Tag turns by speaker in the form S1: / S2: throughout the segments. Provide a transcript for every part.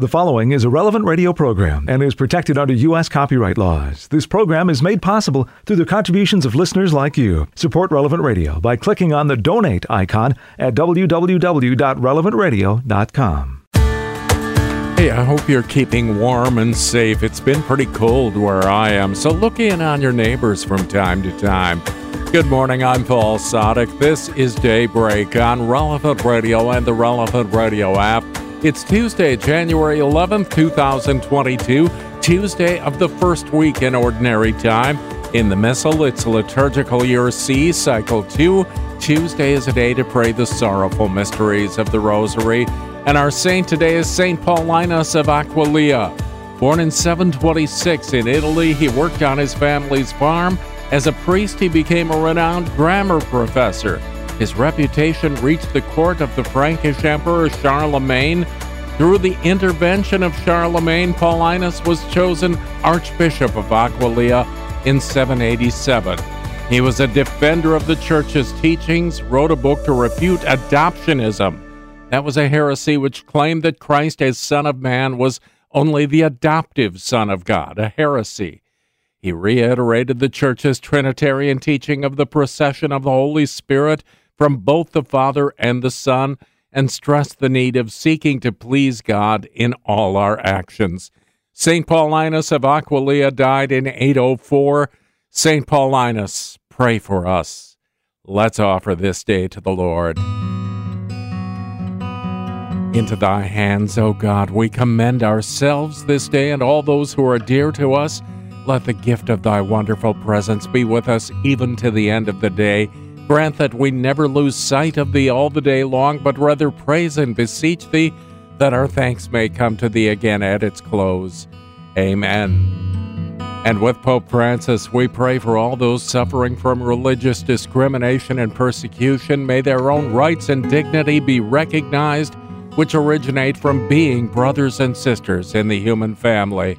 S1: The following is a relevant radio program and is protected under U.S. copyright laws. This program is made possible through the contributions of listeners like you. Support Relevant Radio by clicking on the donate icon at www.relevantradio.com.
S2: Hey, I hope you're keeping warm and safe. It's been pretty cold where I am, so look in on your neighbors from time to time. Good morning, I'm Paul Sadek. This is Daybreak on Relevant Radio and the Relevant Radio app. It's Tuesday, January 11th, 2022, Tuesday of the first week in Ordinary Time. In the Missal, it's liturgical year C, cycle 2. Tuesday is a day to pray the sorrowful mysteries of the Rosary. And our saint today is St. Paulinus of Aquileia. Born in 726 in Italy, he worked on his family's farm. As a priest, he became a renowned grammar professor. His reputation reached the court of the Frankish Emperor Charlemagne. Through the intervention of Charlemagne, Paulinus was chosen Archbishop of Aquileia in 787. He was a defender of the church's teachings, wrote a book to refute adoptionism. That was a heresy which claimed that Christ, as Son of Man, was only the adoptive Son of God, a heresy. He reiterated the Church's Trinitarian teaching of the procession of the Holy Spirit from both the Father and the Son and stress the need of seeking to please God in all our actions. St. Paulinus of Aquileia died in 804. St. Paulinus, pray for us. Let's offer this day to the Lord. Into thy hands, O God, we commend ourselves this day and all those who are dear to us. Let the gift of thy wonderful presence be with us even to the end of the day Grant that we never lose sight of thee all the day long, but rather praise and beseech thee that our thanks may come to thee again at its close. Amen. And with Pope Francis, we pray for all those suffering from religious discrimination and persecution. May their own rights and dignity be recognized, which originate from being brothers and sisters in the human family.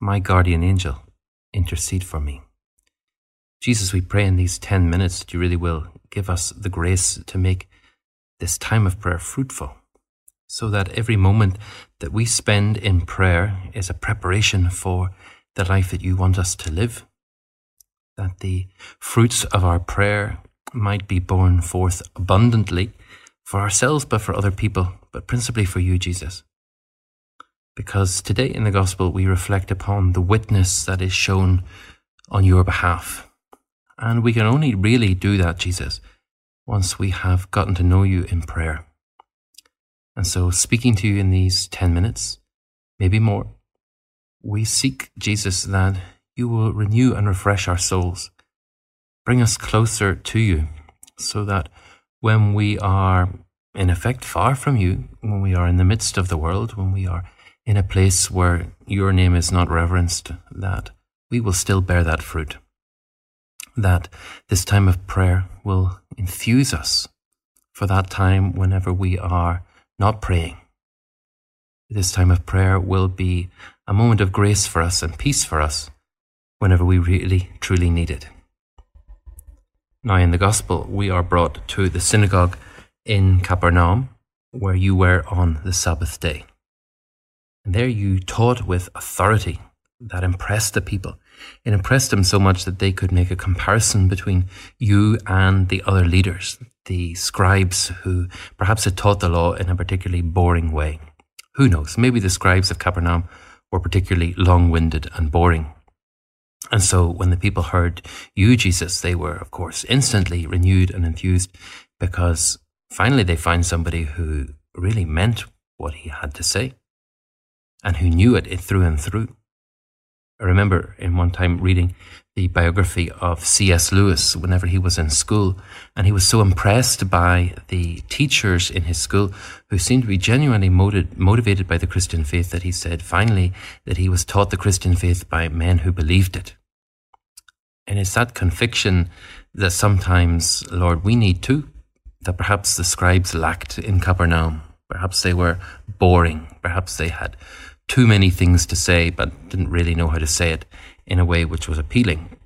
S3: my guardian angel, intercede for me. Jesus, we pray in these 10 minutes that you really will give us the grace to make this time of prayer fruitful, so that every moment that we spend in prayer is a preparation for the life that you want us to live, that the fruits of our prayer might be borne forth abundantly for ourselves, but for other people, but principally for you, Jesus because today in the Gospel we reflect upon the witness that is shown on your behalf. And we can only really do that, Jesus, once we have gotten to know you in prayer. And so, speaking to you in these 10 minutes, maybe more, we seek, Jesus, that you will renew and refresh our souls. Bring us closer to you so that when we are, in effect, far from you, when we are in the midst of the world, when we are in a place where your name is not reverenced, that we will still bear that fruit. That this time of prayer will infuse us for that time whenever we are not praying. This time of prayer will be a moment of grace for us and peace for us whenever we really, truly need it. Now, in the Gospel, we are brought to the synagogue in Capernaum, where you were on the Sabbath day. There you taught with authority that impressed the people. It impressed them so much that they could make a comparison between you and the other leaders, the scribes who perhaps had taught the law in a particularly boring way. Who knows? Maybe the scribes of Capernaum were particularly long winded and boring. And so when the people heard you, Jesus, they were, of course, instantly renewed and enthused because finally they find somebody who really meant what he had to say and who knew it through and through. I remember in one time reading the biography of C.S. Lewis whenever he was in school, and he was so impressed by the teachers in his school who seemed to be genuinely motiv- motivated by the Christian faith that he said finally that he was taught the Christian faith by men who believed it. And it's that conviction that sometimes, Lord, we need too, that perhaps the scribes lacked in Capernaum. Perhaps they were boring. Perhaps they had too many things to say, but didn't really know how to say it in a way which was appealing.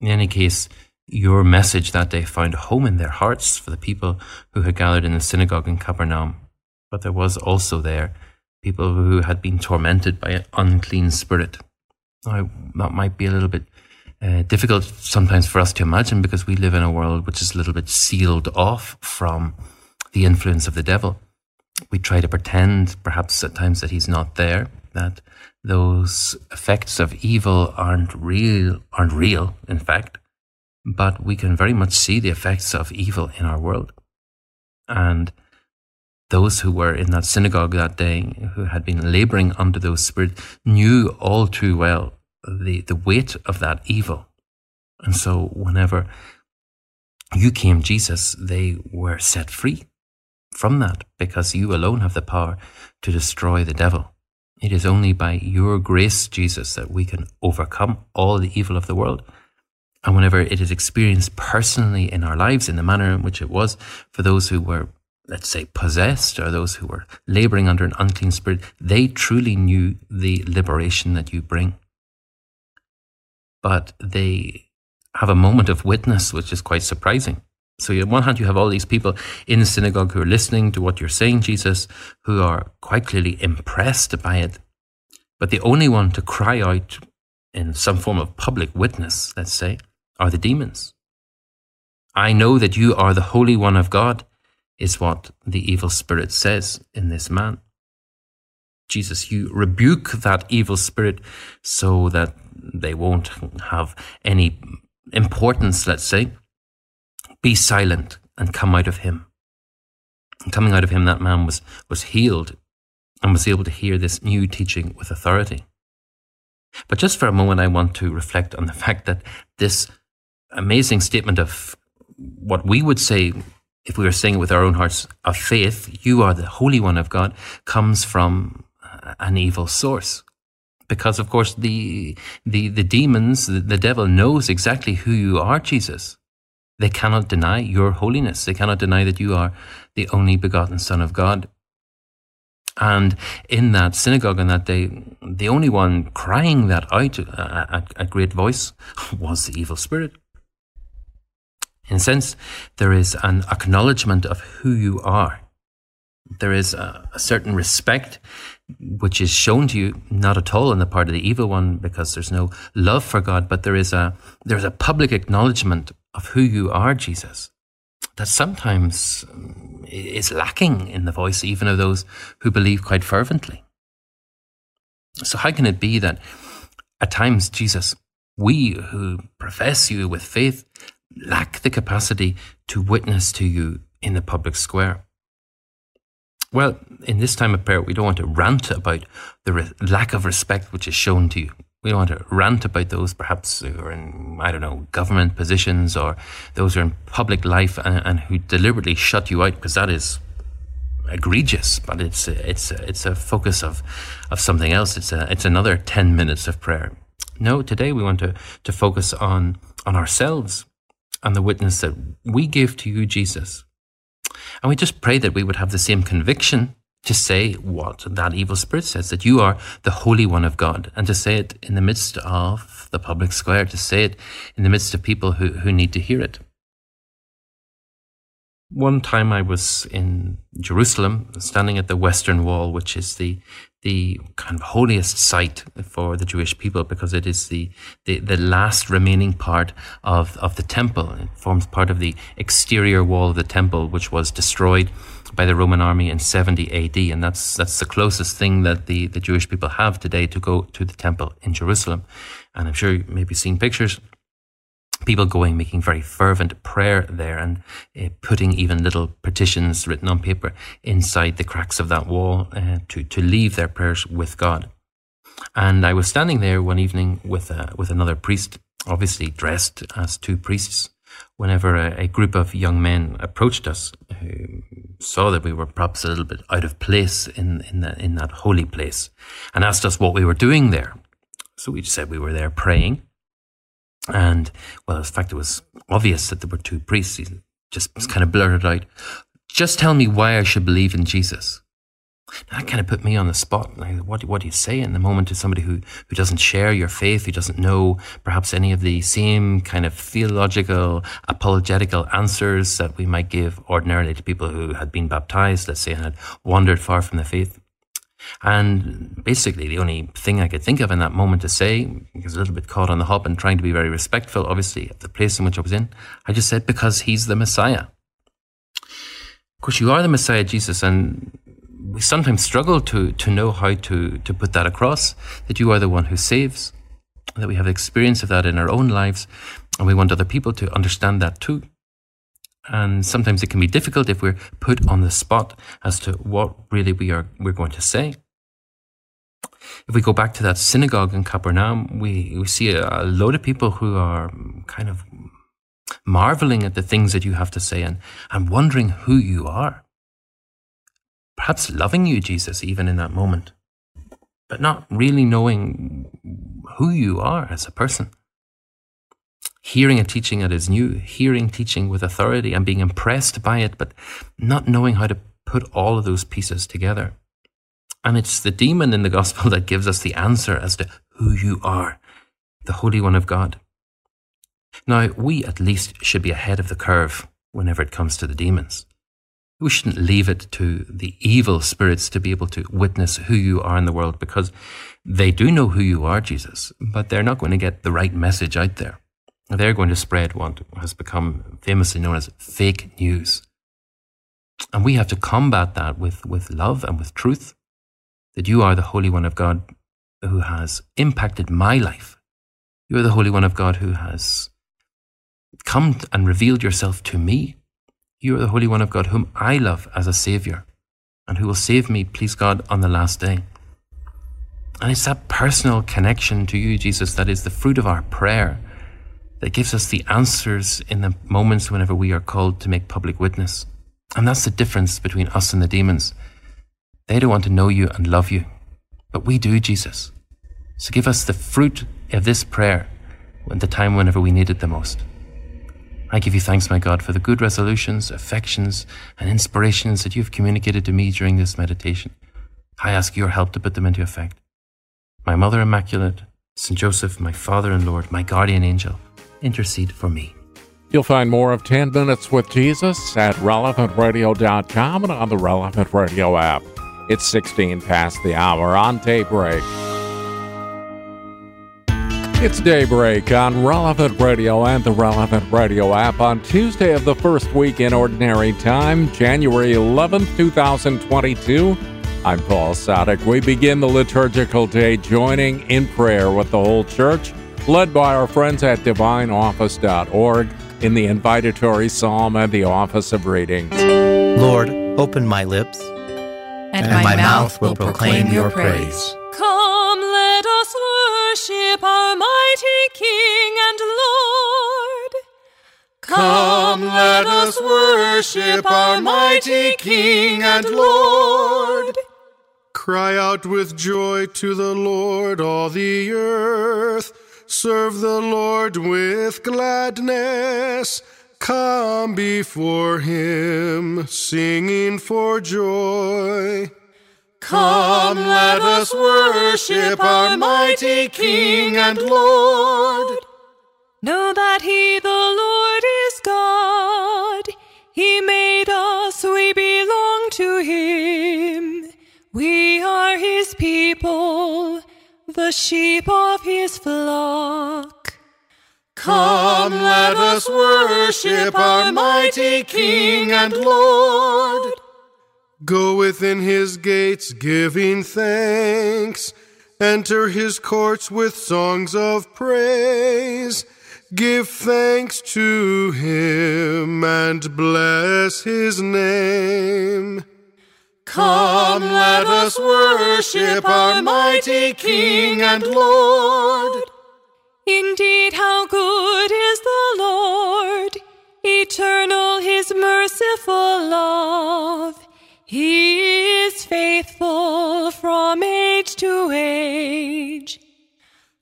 S3: In any case, your message that day found a home in their hearts for the people who had gathered in the synagogue in Capernaum. But there was also there people who had been tormented by an unclean spirit. Now, that might be a little bit uh, difficult sometimes for us to imagine because we live in a world which is a little bit sealed off from the influence of the devil. We try to pretend, perhaps at times, that he's not there, that those effects of evil aren't real, aren't real, in fact, but we can very much see the effects of evil in our world. And those who were in that synagogue that day, who had been laboring under those spirits, knew all too well the, the weight of that evil. And so, whenever you came, Jesus, they were set free from that because you alone have the power to destroy the devil. It is only by your grace, Jesus, that we can overcome all the evil of the world. And whenever it is experienced personally in our lives in the manner in which it was for those who were, let's say, possessed or those who were laboring under an unclean spirit, they truly knew the liberation that you bring but they have a moment of witness, which is quite surprising. So, on one hand, you have all these people in the synagogue who are listening to what you're saying, Jesus, who are quite clearly impressed by it. But the only one to cry out in some form of public witness, let's say, are the demons. I know that you are the Holy One of God, is what the evil spirit says in this man. Jesus, you rebuke that evil spirit so that they won't have any importance, let's say. Be silent and come out of him. And coming out of him, that man was, was healed and was able to hear this new teaching with authority. But just for a moment, I want to reflect on the fact that this amazing statement of what we would say if we were saying it with our own hearts of faith, you are the Holy One of God, comes from uh, an evil source. Because of course the the, the demons, the, the devil knows exactly who you are, Jesus. They cannot deny your holiness. They cannot deny that you are the only begotten Son of God. And in that synagogue on that day, the only one crying that out uh, at a great voice was the evil spirit. In a sense, there is an acknowledgement of who you are. There is a, a certain respect which is shown to you not at all on the part of the evil one because there's no love for God, but there is a there's a public acknowledgement of who you are, Jesus, that sometimes um, is lacking in the voice even of those who believe quite fervently. So how can it be that at times, Jesus, we who profess you with faith lack the capacity to witness to you in the public square? Well, in this time of prayer, we don't want to rant about the re- lack of respect which is shown to you. We don't want to rant about those perhaps who are in, I don't know, government positions or those who are in public life and, and who deliberately shut you out because that is egregious, but it's a, it's a, it's a focus of, of something else. It's a, it's another 10 minutes of prayer. No, today we want to, to focus on, on ourselves and the witness that we give to you, Jesus. And we just pray that we would have the same conviction to say what that evil spirit says, that you are the Holy One of God, and to say it in the midst of the public square, to say it in the midst of people who, who need to hear it. One time I was in Jerusalem, standing at the Western Wall, which is the the kind of holiest site for the Jewish people because it is the, the, the, last remaining part of, of the temple. It forms part of the exterior wall of the temple, which was destroyed by the Roman army in 70 AD. And that's, that's the closest thing that the, the Jewish people have today to go to the temple in Jerusalem. And I'm sure you've maybe seen pictures people going making very fervent prayer there and uh, putting even little petitions written on paper inside the cracks of that wall uh, to, to leave their prayers with God. And I was standing there one evening with uh, with another priest, obviously dressed as two priests. Whenever a, a, group of young men approached us, who saw that we were perhaps a little bit out of place in in, the, in that holy place, and asked us what we were doing there. So we said we were there praying. And well, in fact, it was obvious that there were two priests. He just kind of blurted out, "Just tell me why I should believe in Jesus." that kind of put me on the spot. Like, what, what do you say in the moment to somebody who, who doesn't share your faith, who doesn't know perhaps any of the same kind of theological, apologetical answers that we might give ordinarily to people who had been baptized, let's say, and had wandered far from the faith? And basically, the only thing I could think of in that moment to say, because a little bit caught on the hop and trying to be very respectful, obviously, of the place in which I was in, I just said, because he's the Messiah. Of course, you are the Messiah, Jesus, and we sometimes struggle to, to know how to, to put that across that you are the one who saves, that we have experience of that in our own lives, and we want other people to understand that too. And sometimes it can be difficult if we're put on the spot as to what really we are we're going to say. If we go back to that synagogue in Capernaum, we, we see a, a load of people who are kind of marveling at the things that you have to say and, and wondering who you are perhaps loving you, Jesus, even in that moment, but not really knowing who you are as a person. Hearing a teaching that is new, hearing teaching with authority and being impressed by it, but not knowing how to put all of those pieces together. And it's the demon in the gospel that gives us the answer as to who you are, the Holy One of God. Now, we at least should be ahead of the curve whenever it comes to the demons. We shouldn't leave it to the evil spirits to be able to witness who you are in the world because they do know who you are, Jesus, but they're not going to get the right message out there. They're going to spread what has become famously known as fake news. And we have to combat that with, with love and with truth that you are the Holy One of God who has impacted my life. You are the Holy One of God who has come and revealed yourself to me you are the Holy One of God, whom I love as a Saviour, and who will save me, please God, on the last day. And it's that personal connection to you, Jesus, that is the fruit of our prayer, that gives us the answers in the moments whenever we are called to make public witness. And that's the difference between us and the demons. They don't want to know you and love you, but we do, Jesus. So give us the fruit of this prayer at the time whenever we need it the most. I give you thanks, my God, for the good resolutions, affections, and inspirations that you've communicated to me during this meditation. I ask your help to put them into effect. My Mother Immaculate, St. Joseph, my Father and Lord, my guardian angel, intercede for me.
S2: You'll find more of 10 Minutes with Jesus at relevantradio.com and on the Relevant Radio app. It's 16 past the hour on daybreak. It's Daybreak on Relevant Radio and the Relevant Radio app on Tuesday of the first week in Ordinary Time, January 11th, 2022. I'm Paul Sadek. We begin the liturgical day joining in prayer with the whole church, led by our friends at divineoffice.org in the invitatory psalm and the office of readings.
S4: Lord, open my lips, and, and my, my, mouth will proclaim your praise.
S5: Come, let us worship our mighty King and Lord.
S6: Come, let us worship our mighty King and Lord. Cry out with joy to the Lord, all the earth. Serve the Lord with gladness. Come before him, singing for joy. Come, let us worship our mighty King and Lord.
S5: Know that He, the Lord, is God. He made us, we belong to Him. We are His people, the sheep of His flock.
S6: Come, let us worship our mighty King and Lord. Go within his gates giving thanks. Enter his courts with songs of praise. Give thanks to him and bless his name. Come, let us worship our mighty King and Lord.
S5: Indeed, how good is the Lord! Eternal his merciful love. He is faithful from age to age.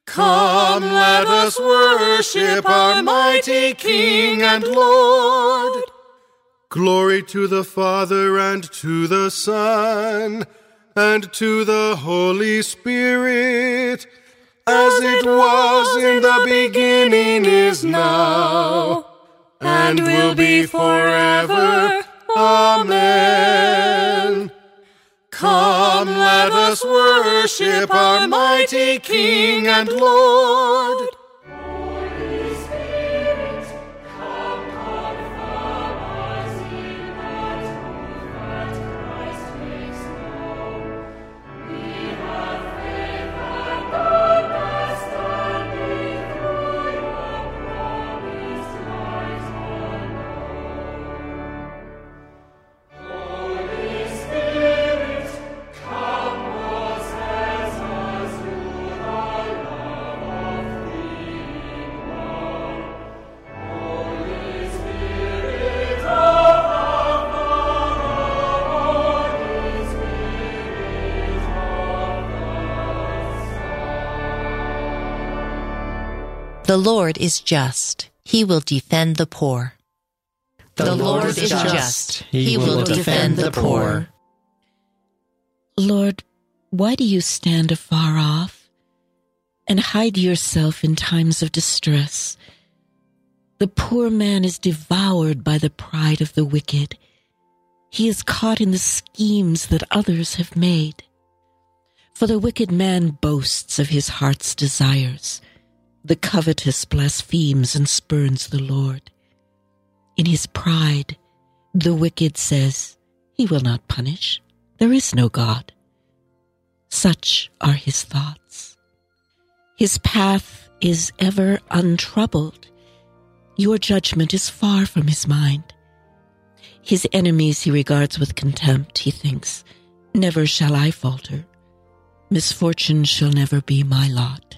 S6: Come, let us worship our mighty King and Lord. Glory to the Father and to the Son and to the Holy Spirit, as it was in the beginning, is now, and will be forever. Amen. Come, let us worship our mighty King and Lord.
S7: The Lord is just. He will defend the poor.
S4: The, the Lord, Lord is just. He will defend the poor.
S8: Lord, why do you stand afar off and hide yourself in times of distress? The poor man is devoured by the pride of the wicked. He is caught in the schemes that others have made. For the wicked man boasts of his heart's desires the covetous blasphemes and spurns the Lord. In his pride, the wicked says, He will not punish. There is no God. Such are his thoughts. His path is ever untroubled. Your judgment is far from his mind. His enemies he regards with contempt. He thinks, Never shall I falter. Misfortune shall never be my lot.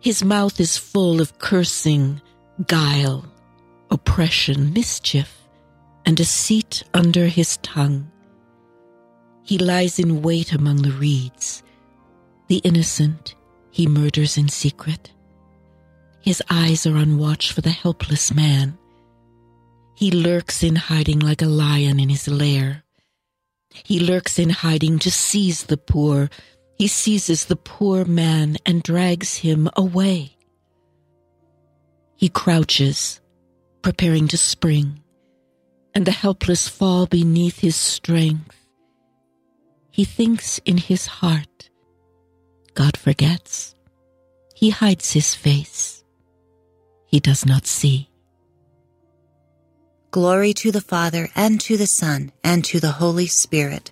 S8: His mouth is full of cursing, guile, oppression, mischief, and deceit under his tongue. He lies in wait among the reeds. The innocent he murders in secret. His eyes are on watch for the helpless man. He lurks in hiding like a lion in his lair. He lurks in hiding to seize the poor, he seizes the poor man and drags him away. He crouches, preparing to spring, and the helpless fall beneath his strength. He thinks in his heart, God forgets. He hides his face. He does not see.
S7: Glory to the Father, and to the Son, and to the Holy Spirit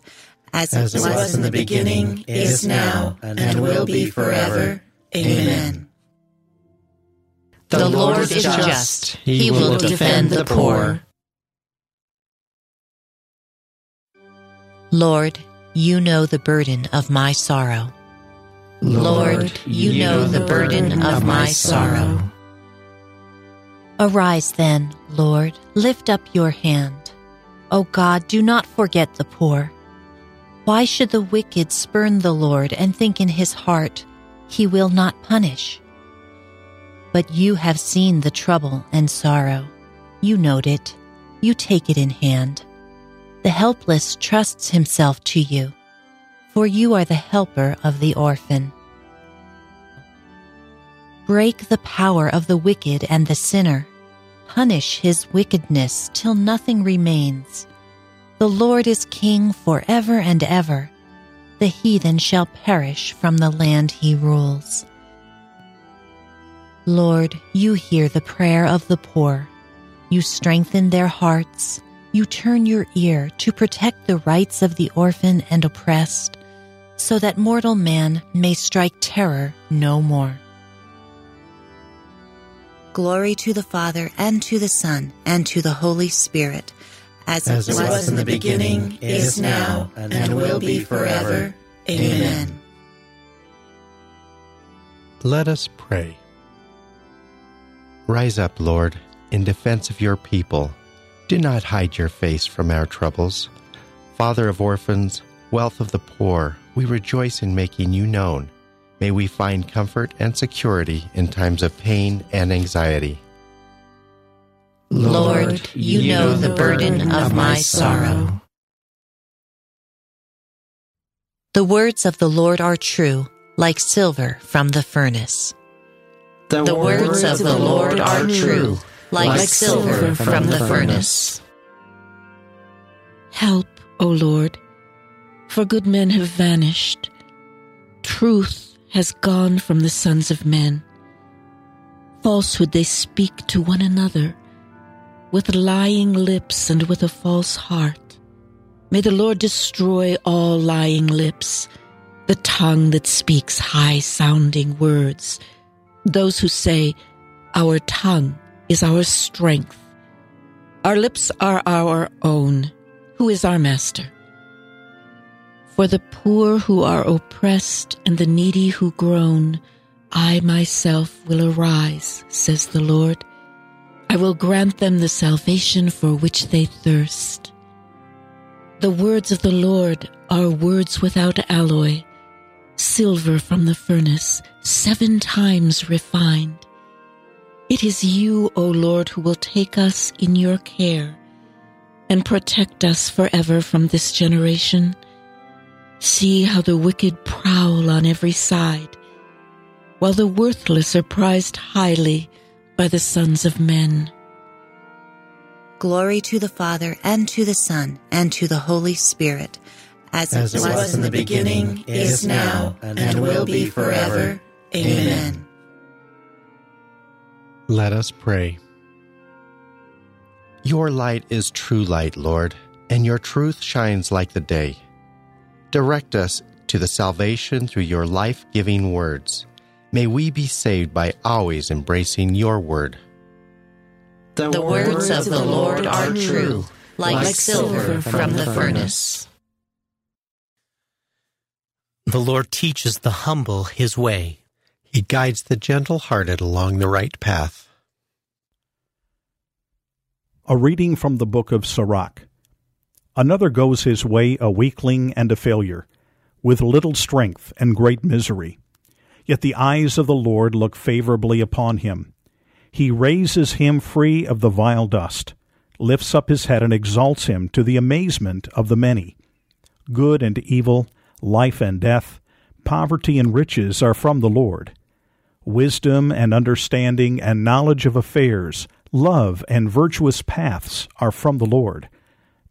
S4: as, as it was in the beginning, is now, and will be forever. Amen.
S7: The Lord is just. He will defend the poor. Lord, you know the burden of my sorrow. Lord, you know the burden of my sorrow. Arise then, Lord, lift up your hand. O God, do not forget the poor why should the wicked spurn the Lord and think in his heart, He will not punish? But you have seen the trouble and sorrow. You note it. You take it in hand. The helpless trusts himself to you, for you are the helper of the orphan. Break the power of the wicked and the sinner. Punish his wickedness till nothing remains the Lord is king forever and ever. The heathen shall perish from the land he rules. Lord, you hear the prayer of the poor. You strengthen their hearts. You turn your ear to protect the rights of the orphan and oppressed, so that mortal man may strike terror no more. Glory to the Father, and to the Son, and to the Holy Spirit
S4: as, as it was, was in the beginning, is now, and, and will be forever. Amen.
S9: Let us pray. Rise up, Lord, in defense of your people. Do not hide your face from our troubles. Father of orphans, wealth of the poor, we rejoice in making you known. May we find comfort and security in times of pain and anxiety.
S7: Lord, you know the burden of my sorrow. The words of the Lord are true, like silver from the furnace. The, the words of the Lord are true, like silver from the furnace.
S8: Help, O Lord, for good men have vanished. Truth has gone from the sons of men. Falsehood they speak to one another with lying lips and with a false heart. May the Lord destroy all lying lips, the tongue that speaks high sounding words, those who say, Our tongue is our strength. Our lips are our own. Who is our master? For the poor who are oppressed and the needy who groan, I myself will arise, says the Lord. I will grant them the salvation for which they thirst. The words of the Lord are words without alloy, silver from the furnace, seven times refined. It is you, O Lord, who will take us in your care and protect us forever from this generation. See how the wicked prowl on every side, while the worthless are prized highly by the sons of men.
S7: Glory to the Father, and to the Son, and to the Holy Spirit,
S4: as, as it was, was in the beginning, is now, and, and will be forever. Amen.
S9: Let us pray. Your light is true light, Lord, and your truth shines like the day. Direct us to the salvation through your life giving words. May we be saved by always embracing your word.
S7: The, the words of the Lord are true, like silver from the furnace.
S4: The Lord teaches the humble his way.
S9: He guides the gentle hearted along the right path.
S10: A reading from the book of Sirach. Another goes his way a weakling and a failure, with little strength and great misery. Yet the eyes of the Lord look favorably upon him. He raises him free of the vile dust, lifts up his head, and exalts him to the amazement of the many. Good and evil, life and death, poverty and riches are from the Lord. Wisdom and understanding and knowledge of affairs, love and virtuous paths are from the Lord.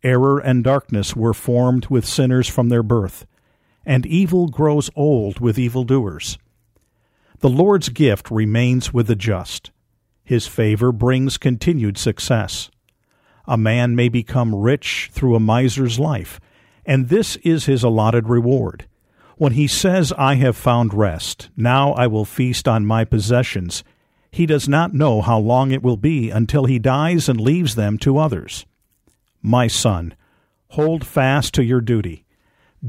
S10: Error and darkness were formed with sinners from their birth, and evil grows old with evildoers. The Lord's gift remains with the just. His favor brings continued success. A man may become rich through a miser's life, and this is his allotted reward. When he says, I have found rest, now I will feast on my possessions, he does not know how long it will be until he dies and leaves them to others. My son, hold fast to your duty.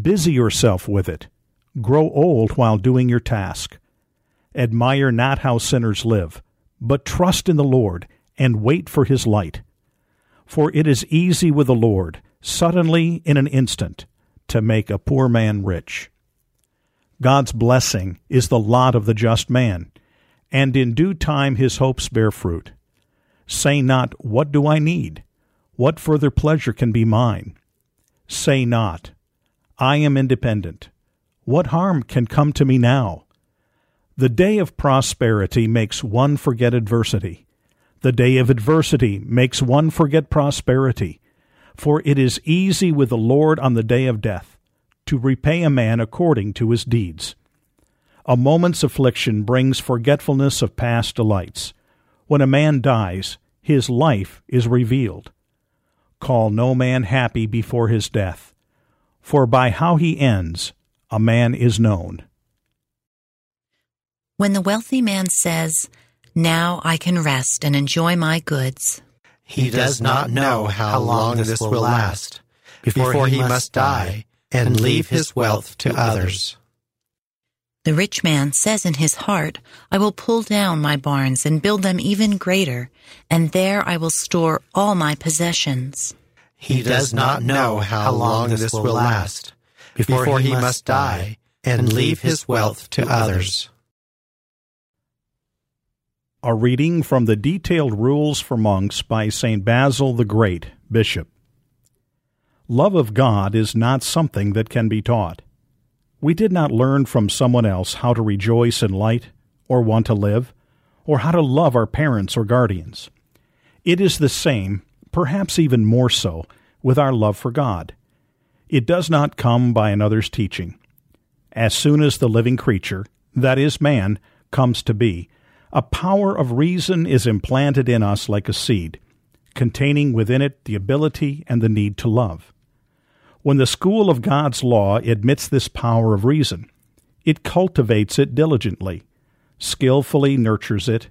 S10: Busy yourself with it. Grow old while doing your task. Admire not how sinners live, but trust in the Lord and wait for his light. For it is easy with the Lord, suddenly in an instant, to make a poor man rich. God's blessing is the lot of the just man, and in due time his hopes bear fruit. Say not, What do I need? What further pleasure can be mine? Say not, I am independent. What harm can come to me now? The day of prosperity makes one forget adversity. The day of adversity makes one forget prosperity. For it is easy with the Lord on the day of death to repay a man according to his deeds. A moment's affliction brings forgetfulness of past delights. When a man dies, his life is revealed. Call no man happy before his death, for by how he ends a man is known.
S7: When the wealthy man says, Now I can rest and enjoy my goods,
S4: He does not know how long this will last before he must die and leave his wealth to others.
S7: The rich man says in his heart, I will pull down my barns and build them even greater, and there I will store all my possessions.
S4: He does not know how long this will last before he must die and leave his wealth to others.
S10: A reading from the Detailed Rules for Monks by St. Basil the Great, Bishop. Love of God is not something that can be taught. We did not learn from someone else how to rejoice in light, or want to live, or how to love our parents or guardians. It is the same, perhaps even more so, with our love for God. It does not come by another's teaching. As soon as the living creature, that is man, comes to be, a power of reason is implanted in us like a seed, containing within it the ability and the need to love. When the school of God's law admits this power of reason, it cultivates it diligently, skillfully nurtures it,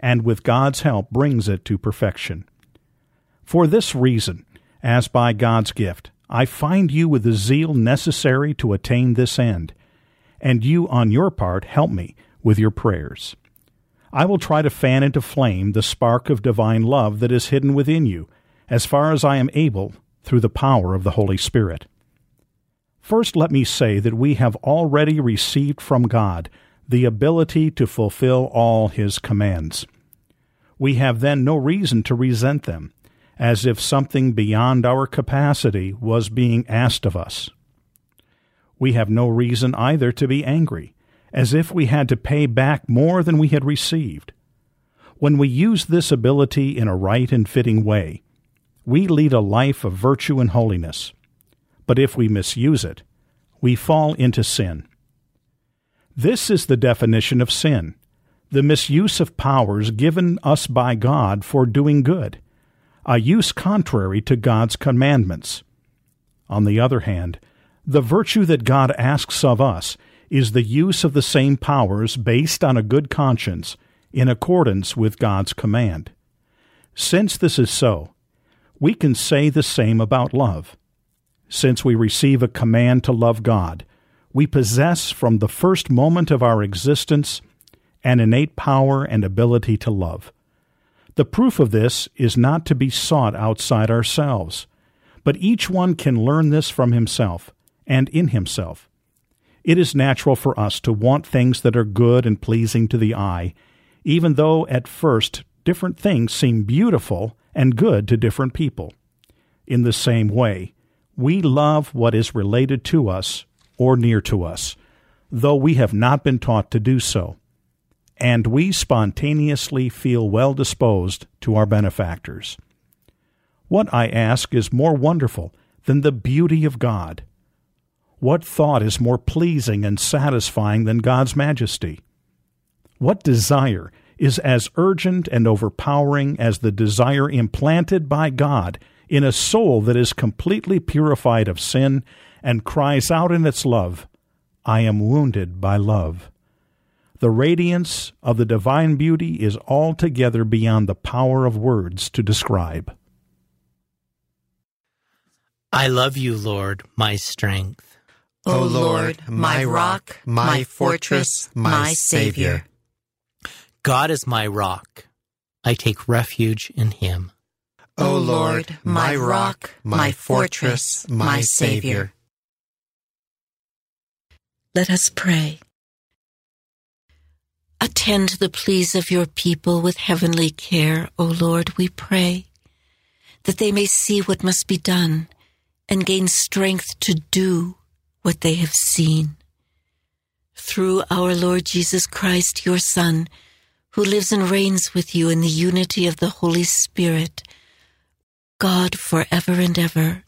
S10: and with God's help brings it to perfection. For this reason, as by God's gift, I find you with the zeal necessary to attain this end, and you on your part help me with your prayers. I will try to fan into flame the spark of divine love that is hidden within you, as far as I am able through the power of the Holy Spirit. First, let me say that we have already received from God the ability to fulfill all His commands. We have then no reason to resent them, as if something beyond our capacity was being asked of us. We have no reason either to be angry, as if we had to pay back more than we had received. When we use this ability in a right and fitting way, we lead a life of virtue and holiness. But if we misuse it, we fall into sin. This is the definition of sin the misuse of powers given us by God for doing good, a use contrary to God's commandments. On the other hand, the virtue that God asks of us is the use of the same powers based on a good conscience in accordance with God's command. Since this is so, we can say the same about love. Since we receive a command to love God, we possess from the first moment of our existence an innate power and ability to love. The proof of this is not to be sought outside ourselves, but each one can learn this from himself and in himself. It is natural for us to want things that are good and pleasing to the eye, even though at first different things seem beautiful and good to different people. In the same way, we love what is related to us or near to us, though we have not been taught to do so. And we spontaneously feel well disposed to our benefactors. What, I ask, is more wonderful than the beauty of God? What thought is more pleasing and satisfying than God's majesty? What desire is as urgent and overpowering as the desire implanted by God in a soul that is completely purified of sin and cries out in its love, I am wounded by love. The radiance of the divine beauty is altogether beyond the power of words to describe.
S4: I love you, Lord, my strength.
S5: O Lord, my rock, my fortress, my Savior.
S4: God is my rock. I take refuge in him.
S5: O Lord, my rock, my fortress, my Savior.
S8: Let us pray. Attend the pleas of your people with heavenly care, O Lord, we pray, that they may see what must be done and gain strength to do what they have seen. Through our Lord Jesus Christ, your Son, who lives and reigns with you in the unity of the Holy Spirit, God forever and ever.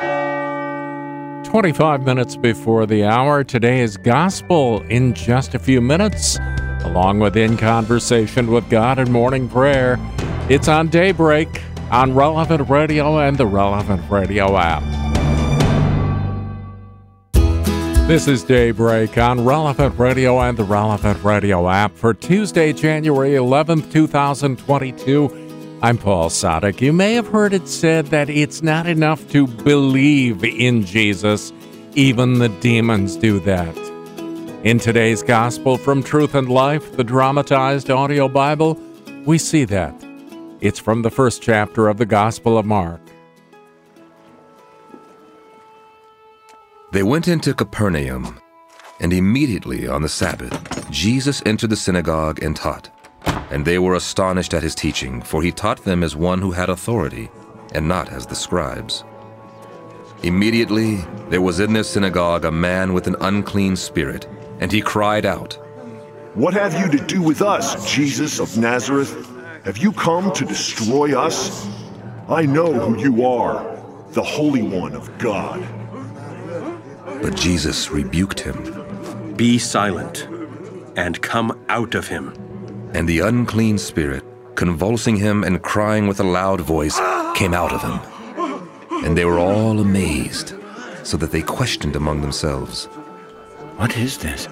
S2: 25 minutes before the hour, today is Gospel in just a few minutes, along with In Conversation with God and Morning Prayer. It's on Daybreak, on Relevant Radio and the Relevant Radio app. This is Daybreak on Relevant Radio and the Relevant Radio app for Tuesday, January 11th, 2022. I'm Paul Sadek. You may have heard it said that it's not enough to believe in Jesus, even the demons do that. In today's Gospel from Truth and Life, the dramatized audio Bible, we see that. It's from the first chapter of the Gospel of Mark.
S11: They went into Capernaum, and immediately on the Sabbath, Jesus entered the synagogue and taught. And they were astonished at his teaching, for he taught them as one who had authority, and not as the scribes. Immediately there was in their synagogue a man with an unclean spirit, and he cried out,
S12: What have you to do with us, Jesus of Nazareth? Have you come to destroy us? I know who you are, the Holy One of God.
S11: But Jesus rebuked him.
S13: Be silent, and come out of him.
S11: And the unclean spirit, convulsing him and crying with a loud voice, came out of him. And they were all amazed, so that they questioned among themselves,
S14: What is this?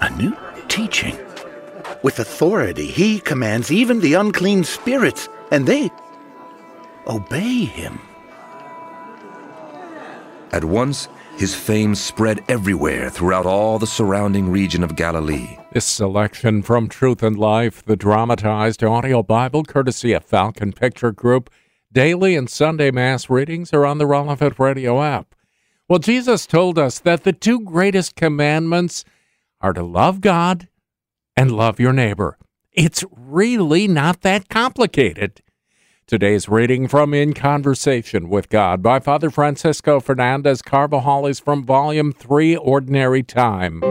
S14: A new teaching. With authority, he commands even the unclean spirits, and they obey him.
S11: At once, his fame spread everywhere throughout all the surrounding region of Galilee.
S2: This selection from Truth and Life, the dramatized audio Bible, courtesy of Falcon Picture Group. Daily and Sunday Mass readings are on the Relevant Radio app. Well, Jesus told us that the two greatest commandments are to love God and love your neighbor. It's really not that complicated. Today's reading from In Conversation with God by Father Francisco Fernandez Carvajal is from Volume 3, Ordinary Time.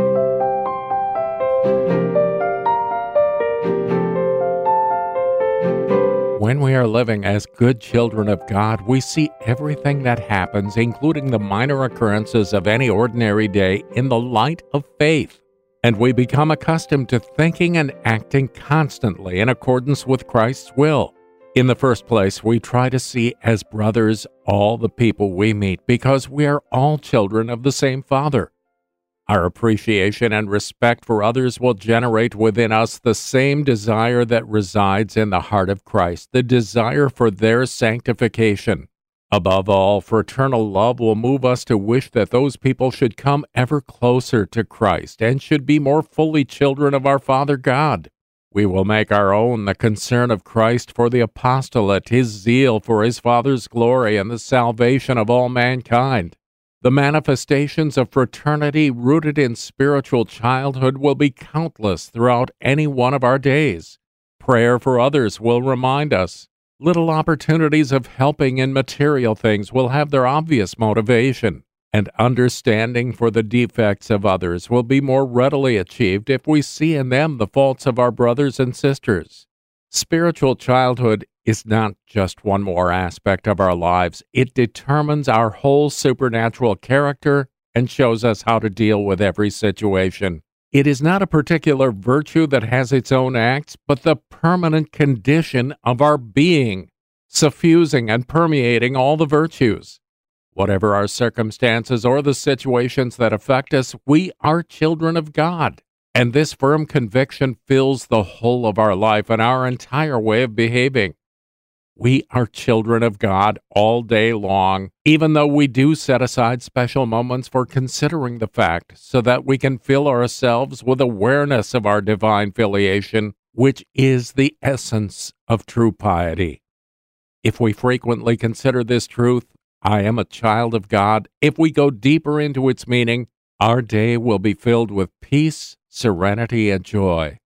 S2: When we are living as good children of God, we see everything that happens, including the minor occurrences of any ordinary day, in the light of faith. And we become accustomed to thinking and acting constantly in accordance with Christ's will. In the first place, we try to see as brothers all the people we meet because we are all children of the same Father. Our appreciation and respect for others will generate within us the same desire that resides in the heart of Christ, the desire for their sanctification. Above all, fraternal love will move us to wish that those people should come ever closer to Christ and should be more fully children of our Father God. We will make our own the concern of Christ for the apostolate, his zeal for his Father's glory and the salvation of all mankind. The manifestations of fraternity rooted in spiritual childhood will be countless throughout any one of our days. Prayer for others will remind us. Little opportunities of helping in material things will have their obvious motivation, and understanding for the defects of others will be more readily achieved if we see in them the faults of our brothers and sisters. Spiritual childhood is not just one more aspect of our lives, it determines our whole supernatural character and shows us how to deal with every situation. It is not a particular virtue that has its own acts, but the permanent condition of our being, suffusing and permeating all the virtues. Whatever our circumstances or the situations that affect us, we are children of God. And this firm conviction fills the whole of our life and our entire way of behaving. We are children of God all day long, even though we do set aside special moments for considering the fact so that we can fill ourselves with awareness of our divine filiation, which is the essence of true piety. If we frequently consider this truth, I am a child of God, if we go deeper into its meaning, our day will be filled with peace, serenity, and joy.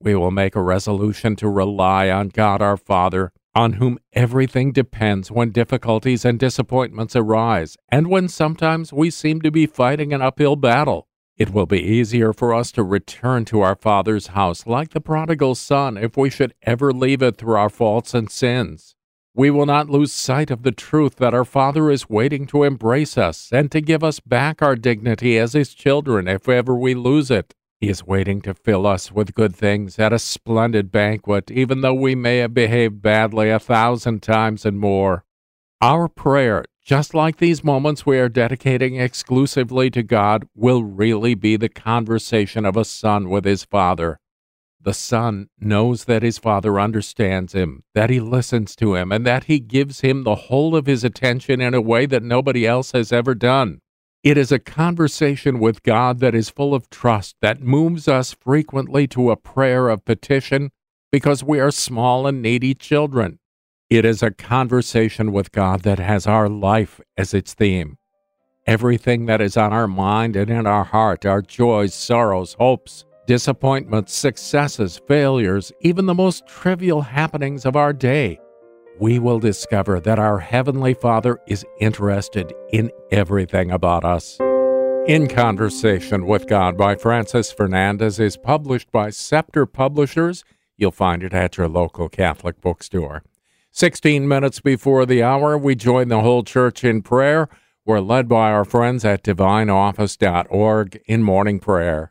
S2: We will make a resolution to rely on God our Father on whom everything depends when difficulties and disappointments arise, and when sometimes we seem to be fighting an uphill battle. It will be easier for us to return to our Father's house like the prodigal son if we should ever leave it through our faults and sins. We will not lose sight of the truth that our Father is waiting to embrace us and to give us back our dignity as His children if ever we lose it. He is waiting to fill us with good things at a splendid banquet, even though we may have behaved badly a thousand times and more. Our prayer, just like these moments we are dedicating exclusively to God, will really be the conversation of a son with his father. The Son knows that his Father understands him, that he listens to him, and that he gives him the whole of his attention in a way that nobody else has ever done. It is a conversation with God that is full of trust, that moves us frequently to a prayer of petition because we are small and needy children. It is a conversation with God that has our life as its theme. Everything that is on our mind and in our heart, our joys, sorrows, hopes, disappointments, successes, failures, even the most trivial happenings of our day, we will discover that our Heavenly Father is interested in everything about us. In Conversation with God by Francis Fernandez is published by Scepter Publishers. You'll find it at your local Catholic bookstore. 16 minutes before the hour, we join the whole church in prayer. We're led by our friends at divineoffice.org in morning prayer.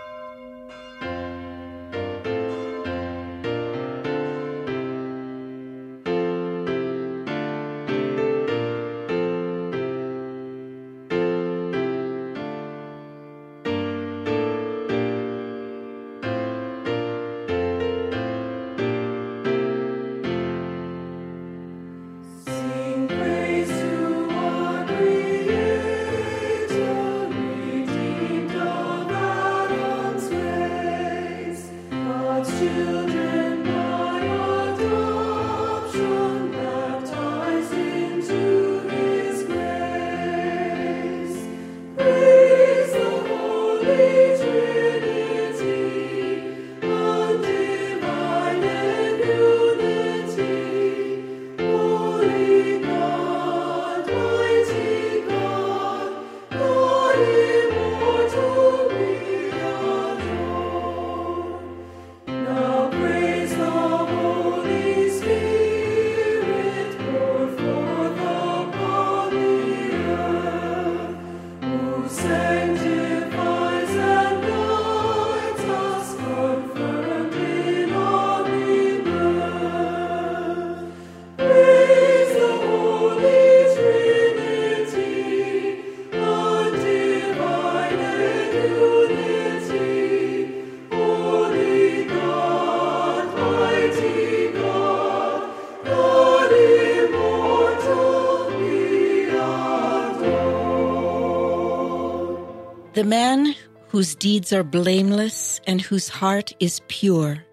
S8: The man whose deeds are blameless and whose heart is pure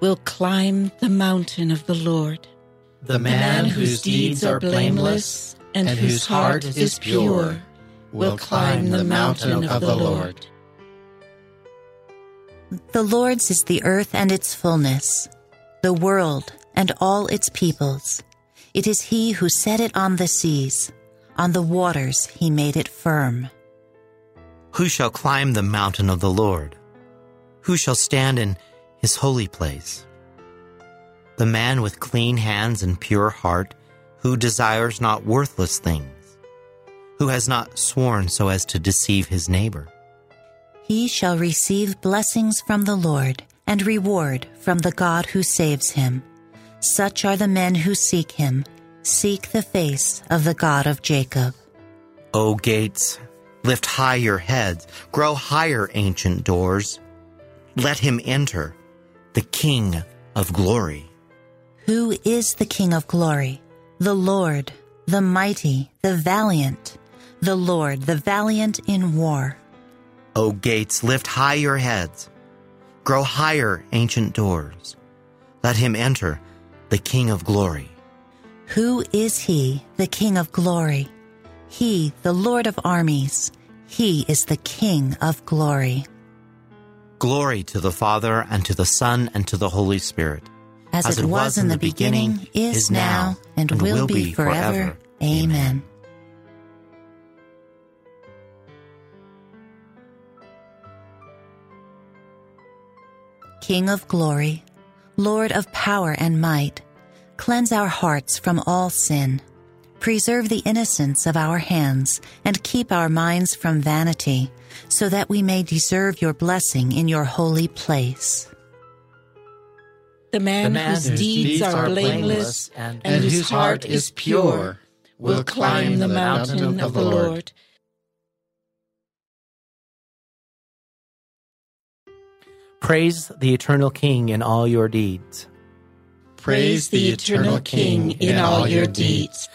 S8: will climb the mountain of the Lord.
S4: The man whose deeds are blameless and whose heart is pure will climb the mountain of the Lord.
S7: The Lord's is the earth and its fullness, the world and all its peoples. It is He who set it on the seas, on the waters He made it firm.
S15: Who shall climb the mountain of the Lord? Who shall stand in his holy place? The man with clean hands and pure heart, who desires not worthless things, who has not sworn so as to deceive his neighbor.
S7: He shall receive blessings from the Lord and reward from the God who saves him. Such are the men who seek him, seek the face of the God of Jacob.
S15: O gates, Lift high your heads, grow higher, ancient doors. Let him enter, the King of glory.
S7: Who is the King of glory? The Lord, the mighty, the valiant, the Lord, the valiant in war.
S15: O gates, lift high your heads, grow higher, ancient doors. Let him enter, the King of glory.
S7: Who is he, the King of glory? He, the Lord of armies, he is the King of glory.
S15: Glory to the Father, and to the Son, and to the Holy Spirit.
S7: As, As it, was, was in the beginning, beginning is now, and, and will, will be forever. forever. Amen. King of glory, Lord of power and might, cleanse our hearts from all sin Preserve the innocence of our hands and keep our minds from vanity, so that we may deserve your blessing in your holy place.
S8: The man,
S4: The man
S8: whose deeds are blameless and, whose heart is pure will climb the mountain of the Lord.
S15: Praise the eternal King in all your deeds.
S4: Praise the eternal King in all your deeds.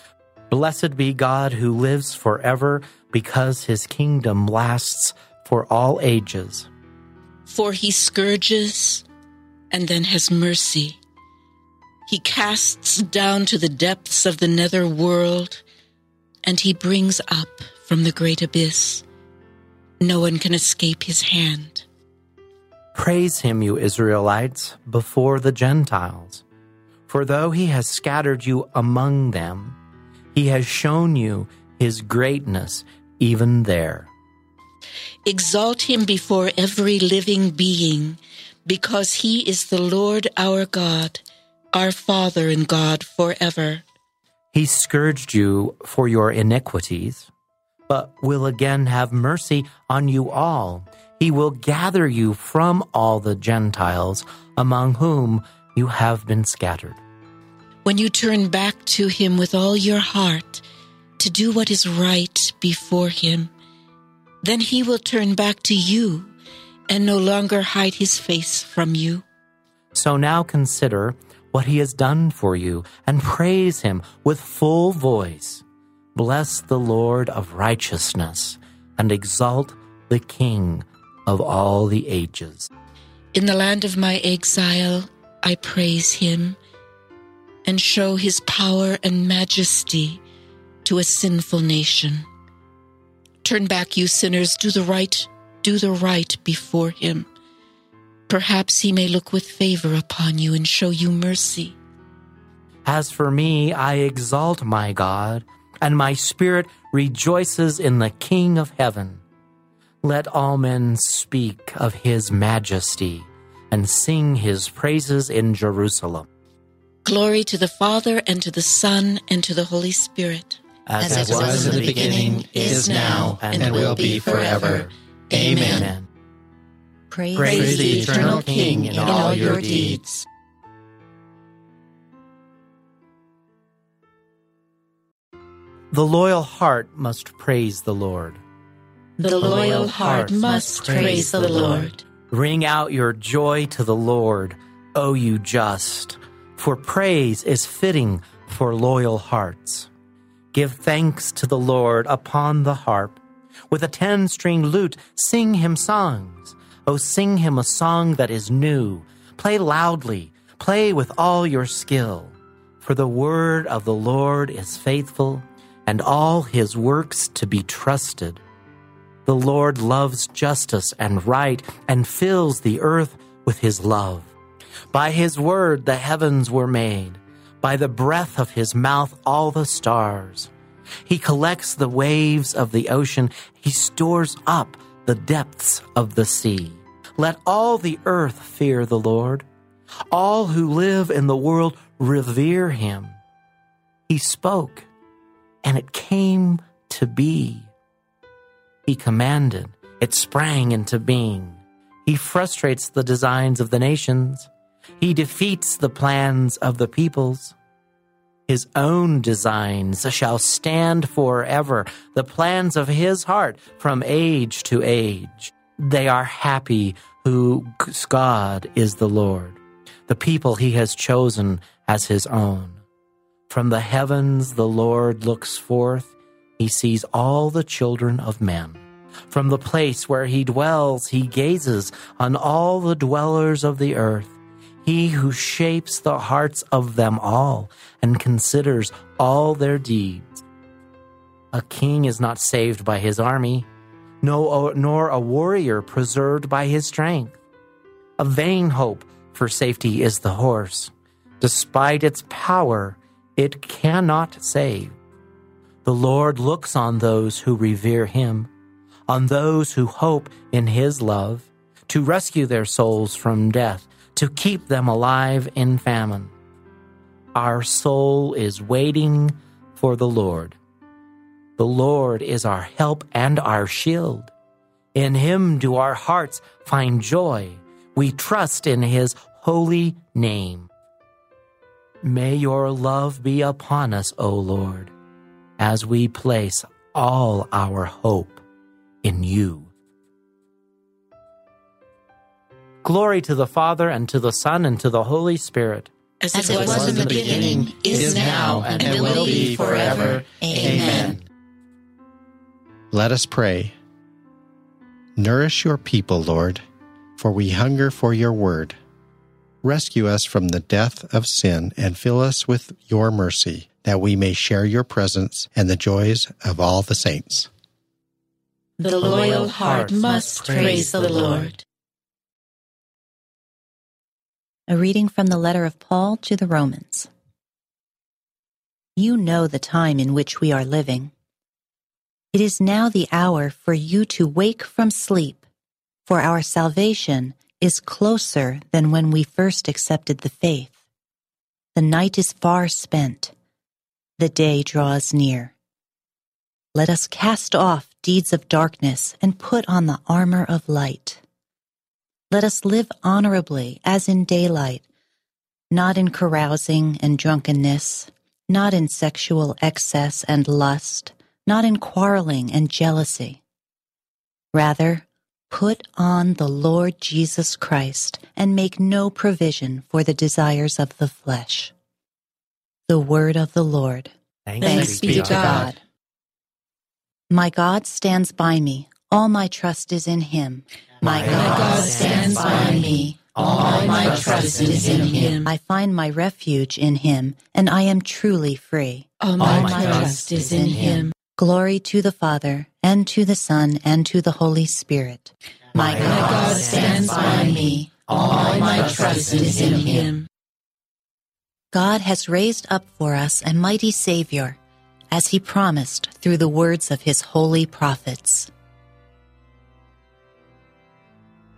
S15: Blessed be God who lives forever because his kingdom lasts for all ages.
S8: For he scourges and then has mercy. He casts down to the depths of the nether world and he brings up from the great abyss. No one can escape his hand.
S15: Praise him, you Israelites, before the Gentiles. For though he has scattered you among them, he has shown you his greatness even there.
S8: Exalt him before every living being, because he is the Lord our God, our Father and God forever.
S15: He scourged you for your iniquities, but will again have mercy on you all. He will gather you from all the Gentiles among whom you have been scattered.
S8: When you turn back to him with all your heart to do what is right before him, then he will turn back to you and no longer hide his face from you.
S15: So now consider what he has done for you and praise him with full voice. Bless the Lord of righteousness and exalt the King of all the ages.
S8: In the land of my exile, I praise him and show his power and majesty to a sinful nation. Turn back, you sinners, do the right, do the right before him. Perhaps he may look with favor upon you and show you mercy.
S15: As for me, I exalt my God, and my spirit rejoices in the King of heaven. Let all men speak of his majesty and sing his praises in Jerusalem.
S8: Glory to the Father, and to the Son, and to the Holy Spirit.
S4: As, it was in the beginning, is now, and, will be forever. Amen.
S7: Praise,
S4: Praise the eternal King in all your deeds.
S15: The loyal heart must praise the Lord.
S8: The loyal heart must praise the Lord.
S15: Ring out your joy to the Lord, O you just, for praise is fitting for loyal hearts. Give thanks to the Lord upon the harp. With a ten string lute, sing him songs. O sing him a song that is new. Play loudly, play with all your skill. For the word of the Lord is faithful, and all his works to be trusted. The Lord loves justice and right, and fills the earth with his love. By his word the heavens were made, by the breath of his mouth all the stars. He collects the waves of the ocean, he stores up the depths of the sea. Let all the earth fear the Lord. All who live in the world revere him. He spoke, and it came to be. He commanded, it sprang into being. He frustrates the designs of the nations. He defeats the plans of the peoples. His own designs shall stand forever, the plans of his heart from age to age. They are happy whose God is the Lord, the people he has chosen as his own. From the heavens the Lord looks forth, he sees all the children of men. From the place where he dwells, he gazes on all the dwellers of the earth. He who shapes the hearts of them all and considers all their deeds. A king is not saved by his army, no, uh, nor a warrior preserved by his strength. A vain hope for safety is the horse. Despite its power, it cannot save. The Lord looks on those who revere him, on those who hope in his love, to rescue their souls from death, to keep them alive in famine. Our soul is waiting
S16: for the Lord. The Lord is our help and our shield. In him do our hearts find joy. We trust in his holy name. May your love be upon us, O Lord, as we place all our hope in you. Glory to the Father, and to the Son, and to the Holy Spirit.
S4: As, As it was, was in the beginning, is now, and, and will be forever. Amen.
S9: Let us pray. Nourish your people, Lord, for we hunger for your word. Rescue us from the death of sin and fill us with your mercy, that we may share your presence and the joys of all the saints.
S4: The loyal heart must praise the Lord.
S7: A reading from the letter of Paul to the Romans. You know the time in which we are living. It is now the hour for you to wake from sleep, for our salvation is closer than when we first accepted the faith. The night is far spent, the day draws near. Let us cast off deeds of darkness and put on the armor of light. Let us live honorably as in daylight, not in carousing and drunkenness, not in sexual excess and lust, not in quarreling and jealousy. Rather, put on the Lord Jesus Christ and make no provision for the desires of the flesh. The word of the Lord.
S4: Thanks, Thanks be to God. God.
S7: My God stands by me. All my trust is in him.
S4: My God stands by me. All my trust is in him.
S7: I find my refuge in him, and I am truly free.
S4: All my, trust is in him.
S7: Glory to the Father, and to the Son, and to the Holy Spirit.
S4: My God stands by me. All my trust is in him.
S7: God has raised up for us a mighty Savior, as he promised through the words of his holy prophets.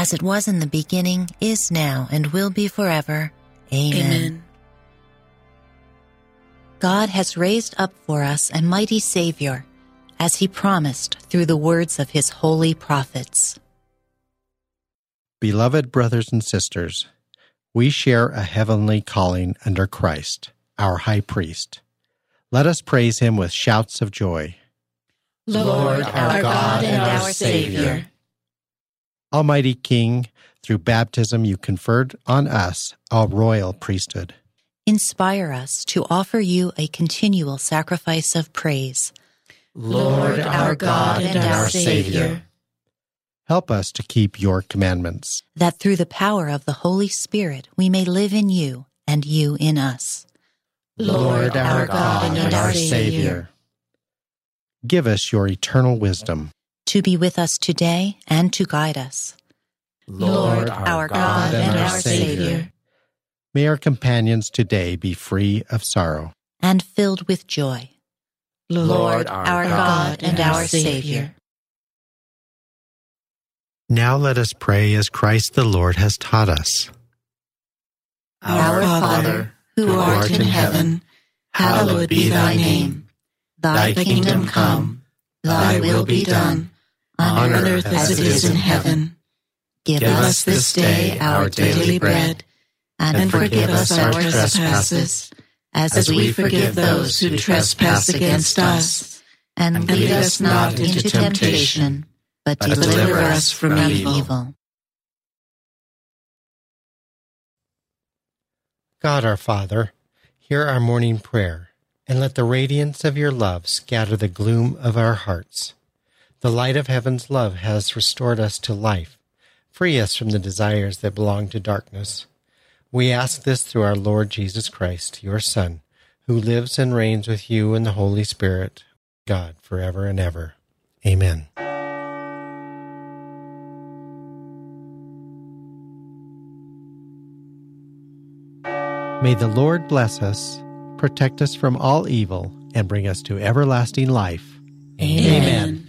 S7: as it was in the beginning, is now, and will be forever. Amen. Amen. God has raised up for us a mighty Savior, as he promised through the words of his holy prophets.
S9: Beloved brothers and sisters, we share a heavenly calling under Christ, our high priest. Let us praise him with shouts of joy.
S4: Lord, our God and our Savior
S9: Almighty King, through baptism you conferred on us a royal priesthood.
S7: Inspire us to offer you a continual sacrifice of praise.
S4: Lord, our God and our Savior.
S9: Help us to keep your commandments.
S7: That through the power of the Holy Spirit we may live in you and you in us.
S4: Lord, our God and our Savior.
S9: Give us your eternal wisdom
S7: to be with us today and to guide us.
S4: Lord, our, God, and our Savior.
S9: May our companions today be free of sorrow
S7: and filled with joy.
S8: Lord, our God and our Savior.
S9: Now let us pray as Christ the Lord has taught us.
S7: Our Father, who art in heaven, hallowed be thy name. Thy kingdom come, thy will be done, on earth as it is in heaven. Give us this day our daily bread, and forgive us our trespasses, as we forgive those who trespass against us. And lead us not into temptation, but deliver us from evil.
S9: God our Father, hear our morning prayer, and let the radiance of your love scatter the gloom of our hearts. The light of heaven's love has restored us to life. Free us from the desires that belong to darkness. We ask this through our Lord Jesus Christ, your Son, who lives and reigns with you in the Holy Spirit, God, forever and ever. Amen. May the Lord bless us, protect us from all evil, and bring us to everlasting life.
S2: Amen.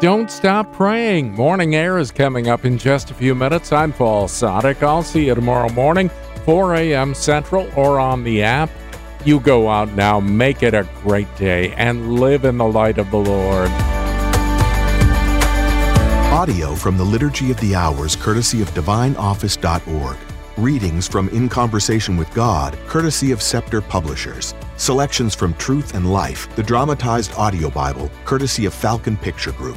S2: Don't stop praying. Morning Air is coming up in just a few minutes. I'm Paul Sadek. I'll see you tomorrow morning, 4 a.m. Central, or on the app. You go out now, make it a great day, and live in the light of the Lord.
S17: Audio from the Liturgy of the Hours, courtesy of DivineOffice.org. Readings from In Conversation with God, courtesy of Scepter Publishers. Selections from Truth and Life, the dramatized audio Bible, courtesy of Falcon Picture Group.